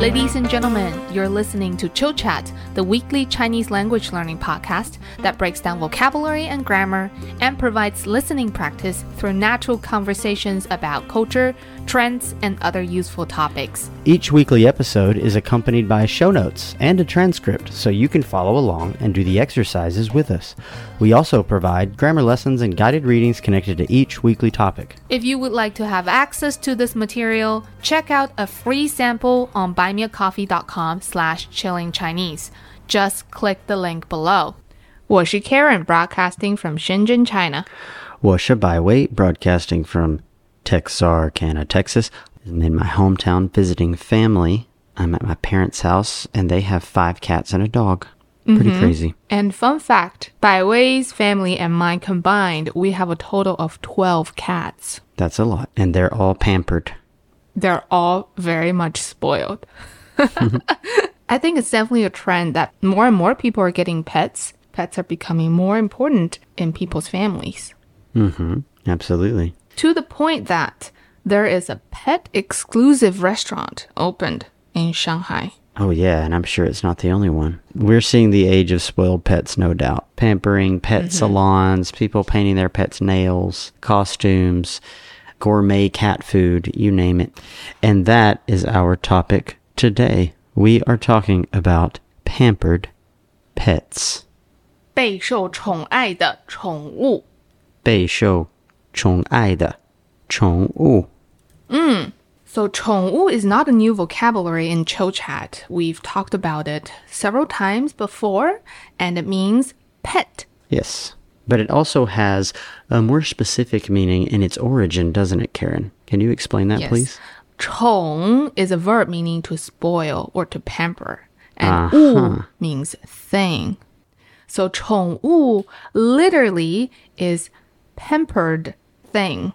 Ladies and gentlemen, you're listening to Chill Chat, the weekly Chinese language learning podcast that breaks down vocabulary and grammar and provides listening practice through natural conversations about culture, trends, and other useful topics. Each weekly episode is accompanied by show notes and a transcript so you can follow along and do the exercises with us. We also provide grammar lessons and guided readings connected to each weekly topic. If you would like to have access to this material, check out a free sample on buymeacoffee.com slash chillingchinese. Just click the link below. 我是 Karen broadcasting from Shenzhen, China. 我是百威 broadcasting from Texarkana, Texas. I'm in my hometown visiting family. I'm at my parents' house and they have five cats and a dog. Pretty crazy. And fun fact, Bai Wei's family and mine combined, we have a total of 12 cats. That's a lot. And they're all pampered. They're all very much spoiled. I think it's definitely a trend that more and more people are getting pets. Pets are becoming more important in people's families. Mm-hmm. Absolutely To the point that there is a pet exclusive restaurant opened in Shanghai. Oh, yeah, and I'm sure it's not the only one. We're seeing the age of spoiled pets, no doubt. Pampering, pet salons, people painting their pets' nails, costumes, gourmet cat food, you name it. And that is our topic today. We are talking about pampered pets. 备受宠爱的宠物。备受 宠爱的宠物。 So 宠物 is not a new vocabulary in Chill Chat. We've talked about it several times before, and it means pet. Yes. But it also has a more specific meaning in its origin, doesn't it, Karen? Can you explain that, please? 宠 is a verb meaning to spoil or to pamper, and Uh-huh. 物 means thing. So 宠物 literally is pampered thing.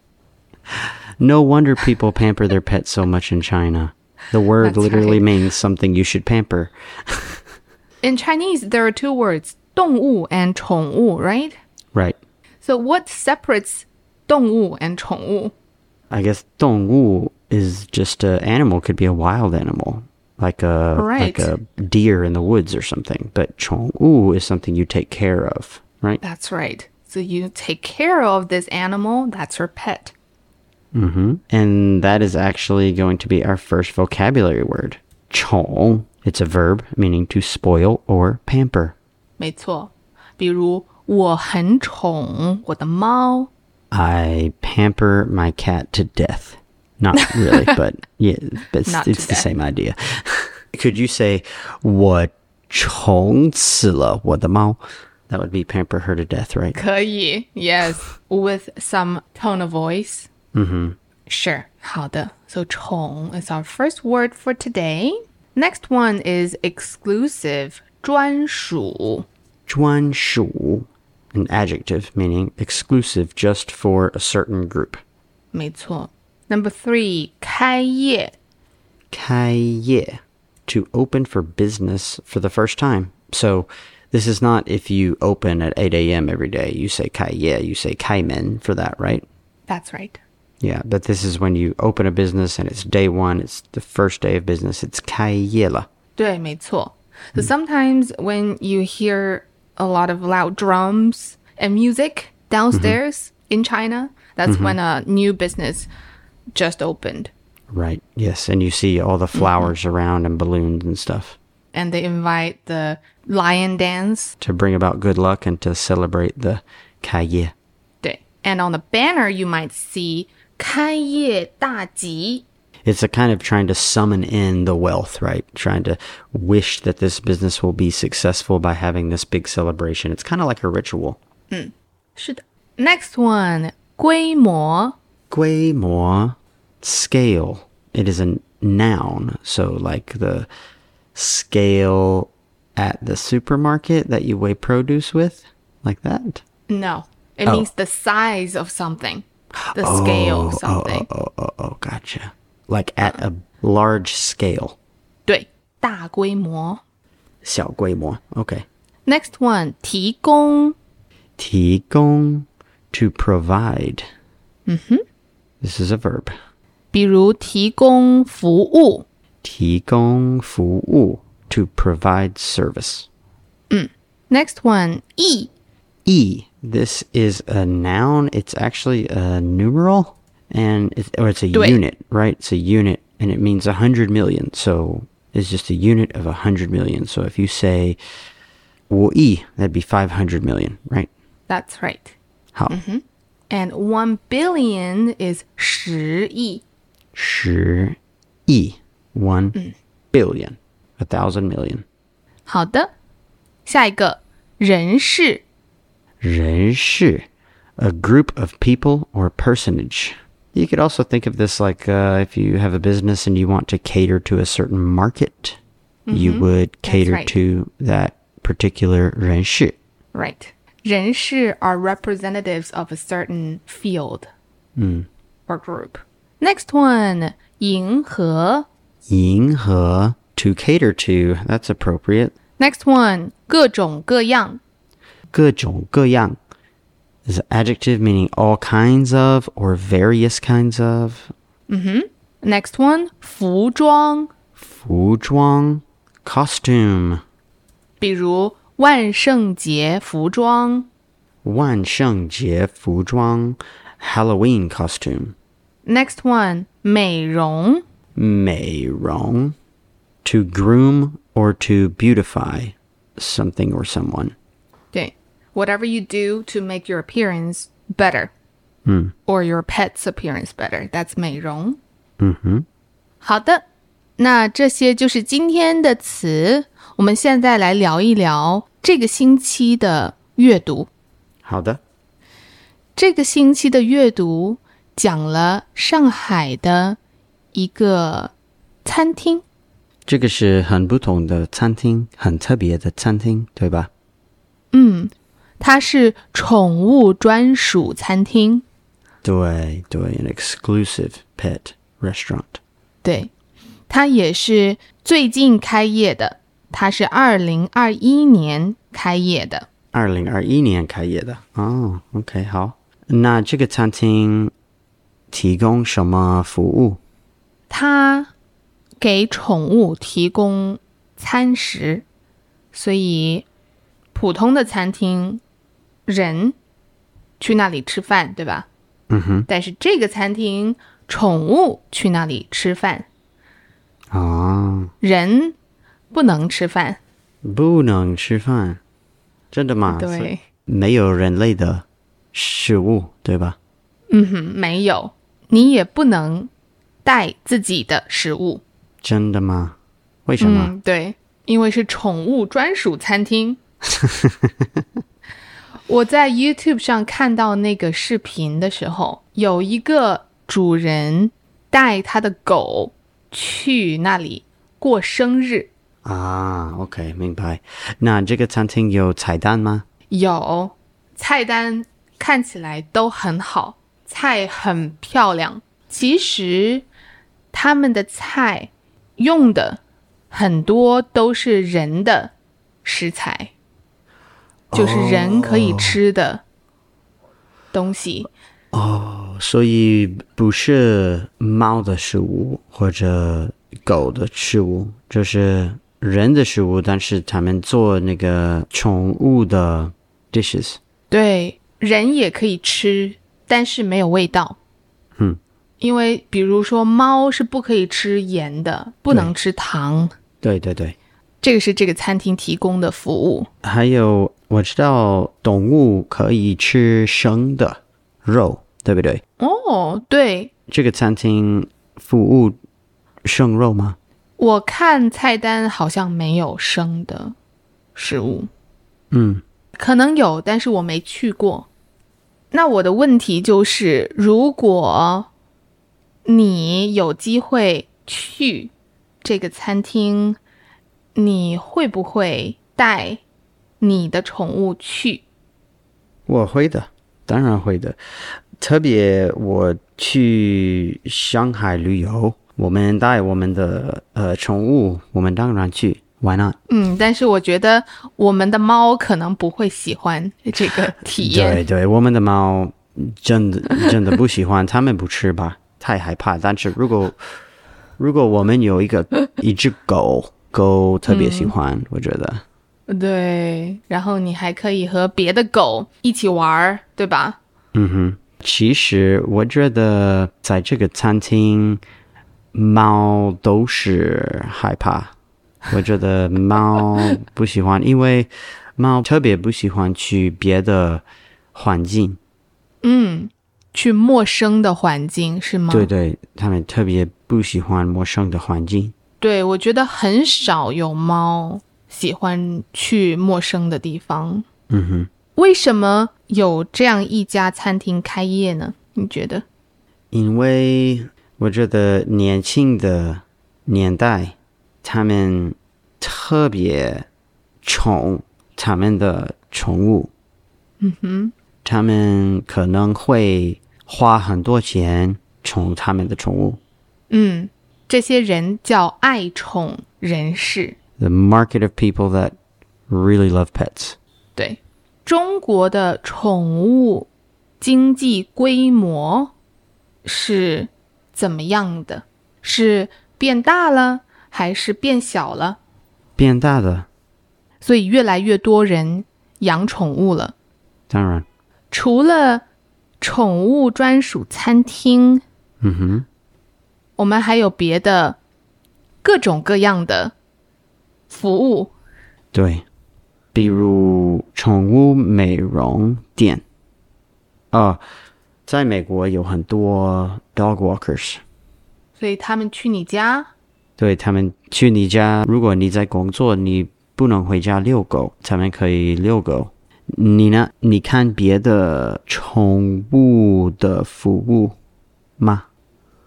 No wonder people pamper their pets so much in China. The word That's literally right. means something you should pamper. In Chinese, there are two words, 动物 and 宠物, right? Right. So what separates 动物 and 宠物? I guess 动物 is just a animal, could be a wild animal. Like a like Right. a deer in the woods or something. But 宠物 is something you take care of, right? That's right. So you take care of this animal, that's your pet. hmm And that is actually going to be our first vocabulary word. 宠 It's a verb meaning to spoil or pamper. 没错。比如我很宠我的猫。 I pamper my cat to death. Not really, but yeah, but it's, Not to it's the death. same idea. Could you say 我宠死了我的猫? That would be pamper her to death, right? 可以，yes, with some tone of voice. Mm-hmm. Sure. 好的。So 宠 is our first word for today. Next one is exclusive. 专属。专属 an adjective meaning exclusive just for a certain group. 没错。Number three, 开业。开业 to open for business for the first time. So this is not if you open at 8 a.m. every day. You say 开业, you say 开门 for that, right? That's right. Yeah, but this is when you open a business and it's day one, it's the first day of business, it's 开业了.对，没错。So sometimes when you hear a lot of loud drums and music downstairs in China, that's when a new business just opened. Right, yes, and you see all the flowers around and balloons and stuff And they invite the lion dance. to bring about good luck and to celebrate the 开业.对. And on the banner, you might see 开业大吉. It's a kind of trying to summon in the wealth, right? Trying to wish that this business will be successful by having this big celebration. It's kind of like a ritual. 是的. Next one, 规模.规模 scale. It is a noun, so like the scale at the supermarket that you weigh produce with, like that. No, it Oh. means the size of something. The scale of something. Oh, oh, oh, gotcha. Like at a large scale. 对，大规模.小规模. Okay. Next one, 提供.提供 to provide. Mm-hmm. This is a verb. 比如提供服务。 提供服务 to provide service. Next one, E. E. This is a noun. It's actually a numeral, and it's, or it's a 对。 unit, right? It's a unit, and it means a hundred million. So it's just a unit of a hundred million. So if you say 我亿, that'd be five hundred million, right? That's right. 好， And one billion is 十亿。十亿 one billion, a thousand million. 好的，下一个人事。人事 a group of people or personage. You could also think of this like uh, if you have a business and you want to cater to a certain market, you would cater right. to that particular 人事. Right. 人事 are representatives of a certain field or group. Next one, 迎合。迎合 to cater to, that's appropriate. Next one, 各种各样。各种各样 is an adjective meaning all kinds of or various kinds of. Next one, 服装。服装 costume. 比如万圣节服装。万圣节服装 Halloween costume. Next one, 美容。美容 to groom or to beautify something or someone. 对，whatever you do to make your appearance better, or your pet's appearance better, that's 美容。嗯哼，好的，那这些就是今天的词。我们现在来聊一聊这个星期的阅读。好的。这个星期的阅读讲了上海的一个餐厅， 这个是很不同的餐厅，很特别的餐厅，对吧？嗯，它是宠物专属餐厅。对对，an exclusive pet restaurant. 对，它也是最近开业的，它是二零二一年开业的。二零二一年开业的。哦，OK，好。那这个餐厅提供什么服务？它给宠物提供餐食，所以普通的餐厅人去那里吃饭，对吧？嗯哼，但是这个餐厅宠物去那里吃饭，啊，人不能吃饭。不能吃饭，真的吗？对，没有人类的食物，对吧？嗯哼，没有，你也不能带自己的食物。真的吗？为什么？嗯，对，因为是宠物专属餐厅。我在 YouTube 上看到那个视频的时候，有一个主人带他的狗去那里过生日，啊，OK，明白。那这个餐厅有菜单吗？有菜单看起来都很好，菜很漂亮。其实他们的菜用的很多都是人的食材，就是人可以吃的东西。哦，所以不是猫的食物或者狗的食物，就是人的食物，但是他们做那个宠物的 dishes。对，人也可以吃，但是没有味道。嗯，因为比如说猫是不可以吃盐的，不能吃糖。对对对，这个是这个餐厅提供的服务。还有我知道动物可以吃生的肉，对不对？哦，对，这个餐厅服务生肉吗？我看菜单好像没有生的食物，嗯，可能有，但是我没去过。那我的问题就是，如果你有机会去这个餐厅，你会不会带你的宠物去？我会的，当然会的。特别我去上海旅游，我们带我们的呃宠物，我们当然去，Why not？嗯，但是我觉得我们的猫可能不会喜欢这个体验。对对，我们的猫真的真的不喜欢，它们不吃吧，太害怕。但是如果 如果我们有一个一只狗，狗特别喜欢，我觉得。对，然后你还可以和别的狗一起玩儿，对吧？嗯哼，其实我觉得在这个餐厅，猫都是害怕。我觉得猫不喜欢，因为猫特别不喜欢去别的环境。嗯，去陌生的环境是吗？对对，他们特别不喜欢陌生的环境。对，我觉得很少有猫喜欢去陌生的地方。嗯哼，为什么有这样一家餐厅开业呢？你觉得？因为我觉得年轻的年代，他们特别宠他们的宠物。嗯哼，他们可能会花很多钱宠他们的宠物。嗯，这些人叫爱宠人士。The market of people that really love pets. 对，中国的宠物经济规模是怎么样的？是变大了还是变小了？变大的，所以越来越多人养宠物了。当然，除了宠物专属餐厅，嗯哼，我们还有别的各种各样的服务。对，比如宠物美容店。啊，在美国有很多 dog walkers，所以他们去你家，对他们去你家，如果你在工作，你不能回家遛狗，他们可以遛狗。你呢？你看别的宠物的服务吗？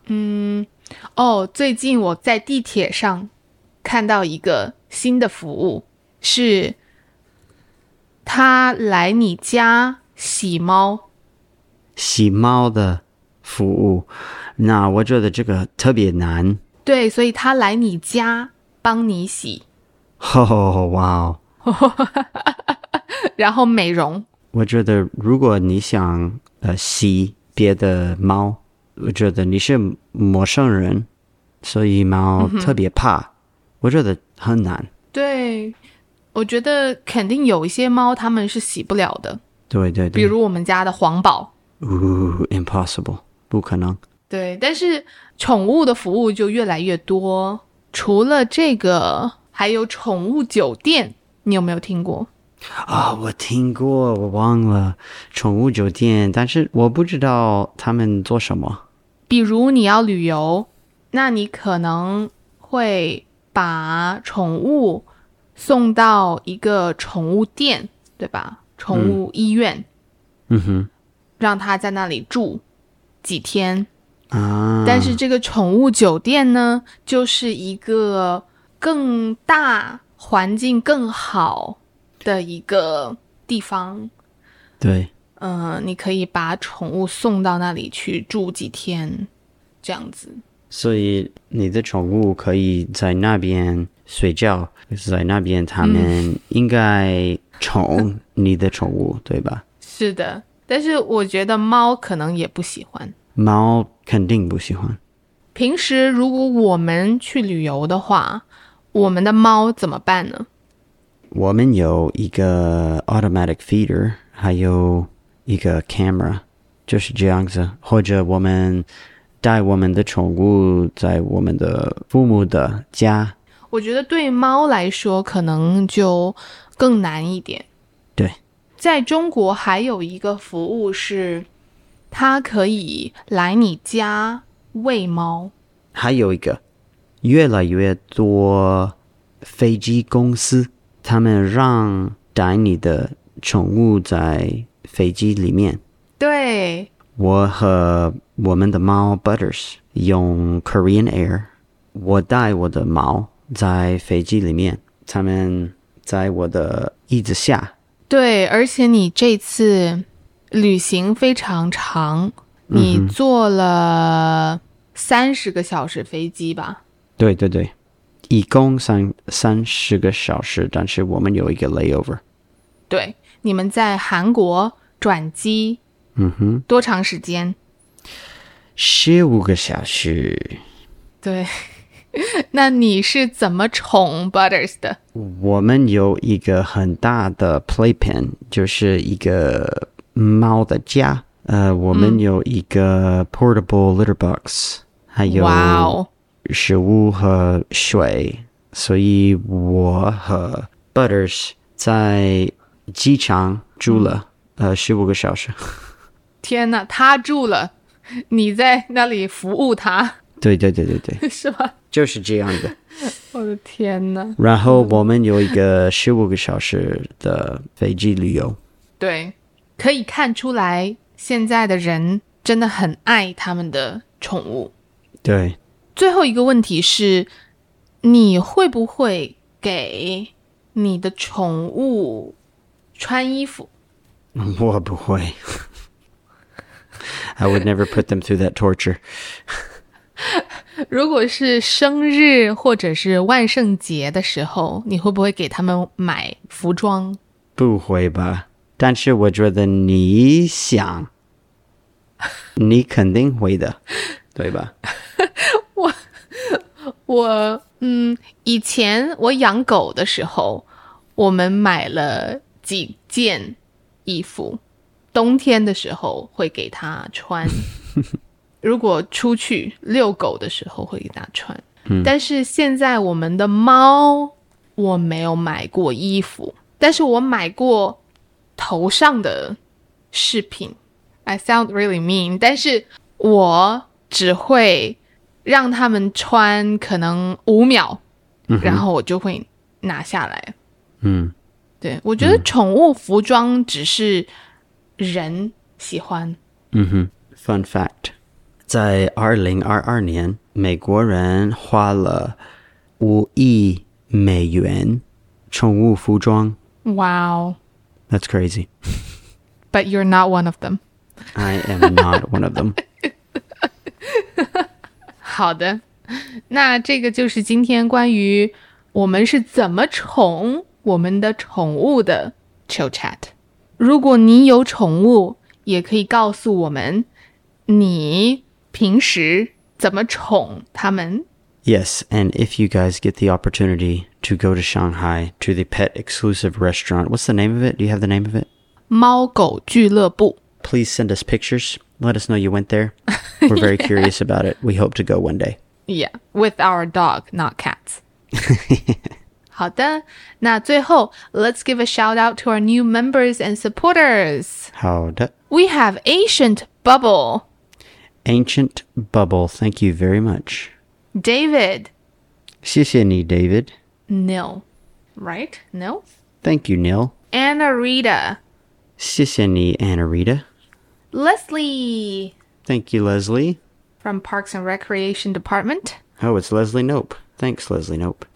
嗯哦，最近我在地铁上看到一个新的服务，是他来你家洗猫。洗猫的服务，那我觉得这个特别难。对，所以他来你家帮你洗，哦，哇哦！然后美容。我觉得如果你想呃洗别的猫，我觉得你是陌生人，所以猫特别怕，我觉得很难。对，我觉得肯定有一些猫它们是洗不了的，对对对，比如我们家的黄宝。呜，impossible，不可能。对，但是宠物的服务就越来越多。除了这个，还有宠物酒店，你有没有听过？啊、我听过，我忘了宠物酒店，但是我不知道他们做什么。比如你要旅游，那你可能会把宠物送到一个宠物店，对吧？宠物医院，嗯哼，让它在那里住几天。啊，但是这个宠物酒店呢，就是一个更大、环境更好的一个地方。对，嗯、你可以把宠物送到那里去住几天，这样子。所以你的宠物可以在那边睡觉，在那边他们应该宠你的宠物，对吧？是的，但是我觉得猫可能也不喜欢。猫肯定不喜欢。平时如果我们去旅游的话，我们的猫怎么办呢？我们有一个 automatic feeder，还有一个 camera，就是这样子。或者我们带我们的宠物在我们的父母的家，我觉得对猫来说可能就更难一点。对，在中国还有一个服务是，它可以来你家喂猫。还有一个越来越多飞机公司，他们让带你的宠物在飞机里面。对，我和我们的猫 Butters 用 Korean Air，我带我的猫在飞机里面，他们在我的椅子下。对，而且你这次旅行非常长，你坐了三十个小时飞机吧？对对对，一共三三十个小时，但是我们有一个 layover。对，你们在韩国转机嗯哼，多长时间？十五个小时。对，那你是怎么宠 Butters 的？我们有一个很大的 playpen，就是一个猫的家。呃，我们有一个 portable litter box，还有哇哦，食物和水，所以我和 Butters 在机场住了、呃十五个小时。天哪，他住了，你在那里服务他，对对对对对，是吧？就是这样的。我的天哪！然后我们有一个十五个小时的飞机旅游。对，可以看出来，现在的人真的很爱他们的宠物。对，最后一个问题是，你会不会给你的宠物穿衣服？我不会。I would never put them through that torture. 如果是生日或者是万圣节的时候，你会不会给他们买服装？不会吧？但是我觉得你想，你肯定会的，对吧？我嗯，以前我养狗的时候，我们买了几件衣服，冬天的时候会给它穿。如果出去遛狗的时候会给它穿。但是现在我们的猫我没有买过衣服，但是我买过头上的饰品。I sound really mean，但是我只会让他们穿可能五秒，然后我就会拿下来。嗯，对我觉得宠物服装只是人喜欢。嗯哼。Fun fact，在二零二二年，美国人花了五亿美元宠物服装。Wow, That's crazy. but you're not one of them. I am not one of them. 好的，那这个就是今天关于我们是怎么宠我们的宠物的 Chill Chat。如果你有宠物，也可以告诉我们你平时怎么宠它们。 Yes, and if you guys get the opportunity to go to Shanghai to the pet exclusive restaurant, what's the name of it? Do you have the name of it? 猫狗俱乐部， Please send us pictures. Let us know you went there. We're very curious about it. We hope to go one day. Yeah, with our dog, not cats. 好的，那最后 Let's give a shout out to our new members and supporters. 好的。 We have Ancient Bubble, Ancient Bubble, thank you very much. David, 谢谢你, David. Nil, right? Nil? Thank you, Neil. Anna Rita, 谢谢你, Anna Rita. Leslie Thank you, Leslie. from Parks and Recreation Department. Oh, it's Leslie Nope. Thanks, Leslie Nope.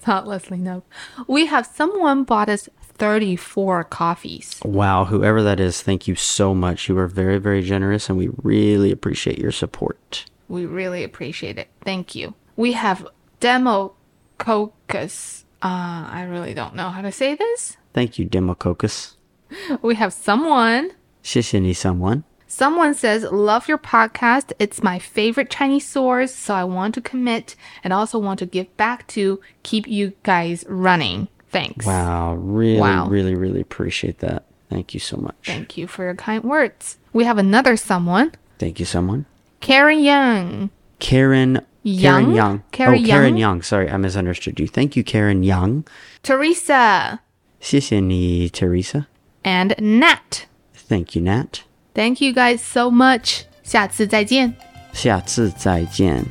It's not Leslie, no. We have someone bought us 34 coffees. Wow, whoever that is, thank you so much. You are very, very generous, and we really appreciate your support. We really appreciate it. Thank you. We have Demo Cocus. Uh, I really don't know how to say this. Thank you, Demococus. We have someone. 谢谢你, someone. Someone says, Love your podcast. It's my favorite Chinese source, so I want to commit and also want to give back to keep you guys running. Thanks. Wow, really, Wow. really, really appreciate that. Thank you so much. Thank you for your kind words. We have another someone, Thank you, someone. Karen Young. Karen Young? Karen Young. Karen oh, Karen Young? Young. Sorry, I misunderstood you. Thank you, Karen Young. Teresa 谢谢你, Teresa. and Nat. Thank you, Nat. Thank you guys so much. 下次再见。下次再见.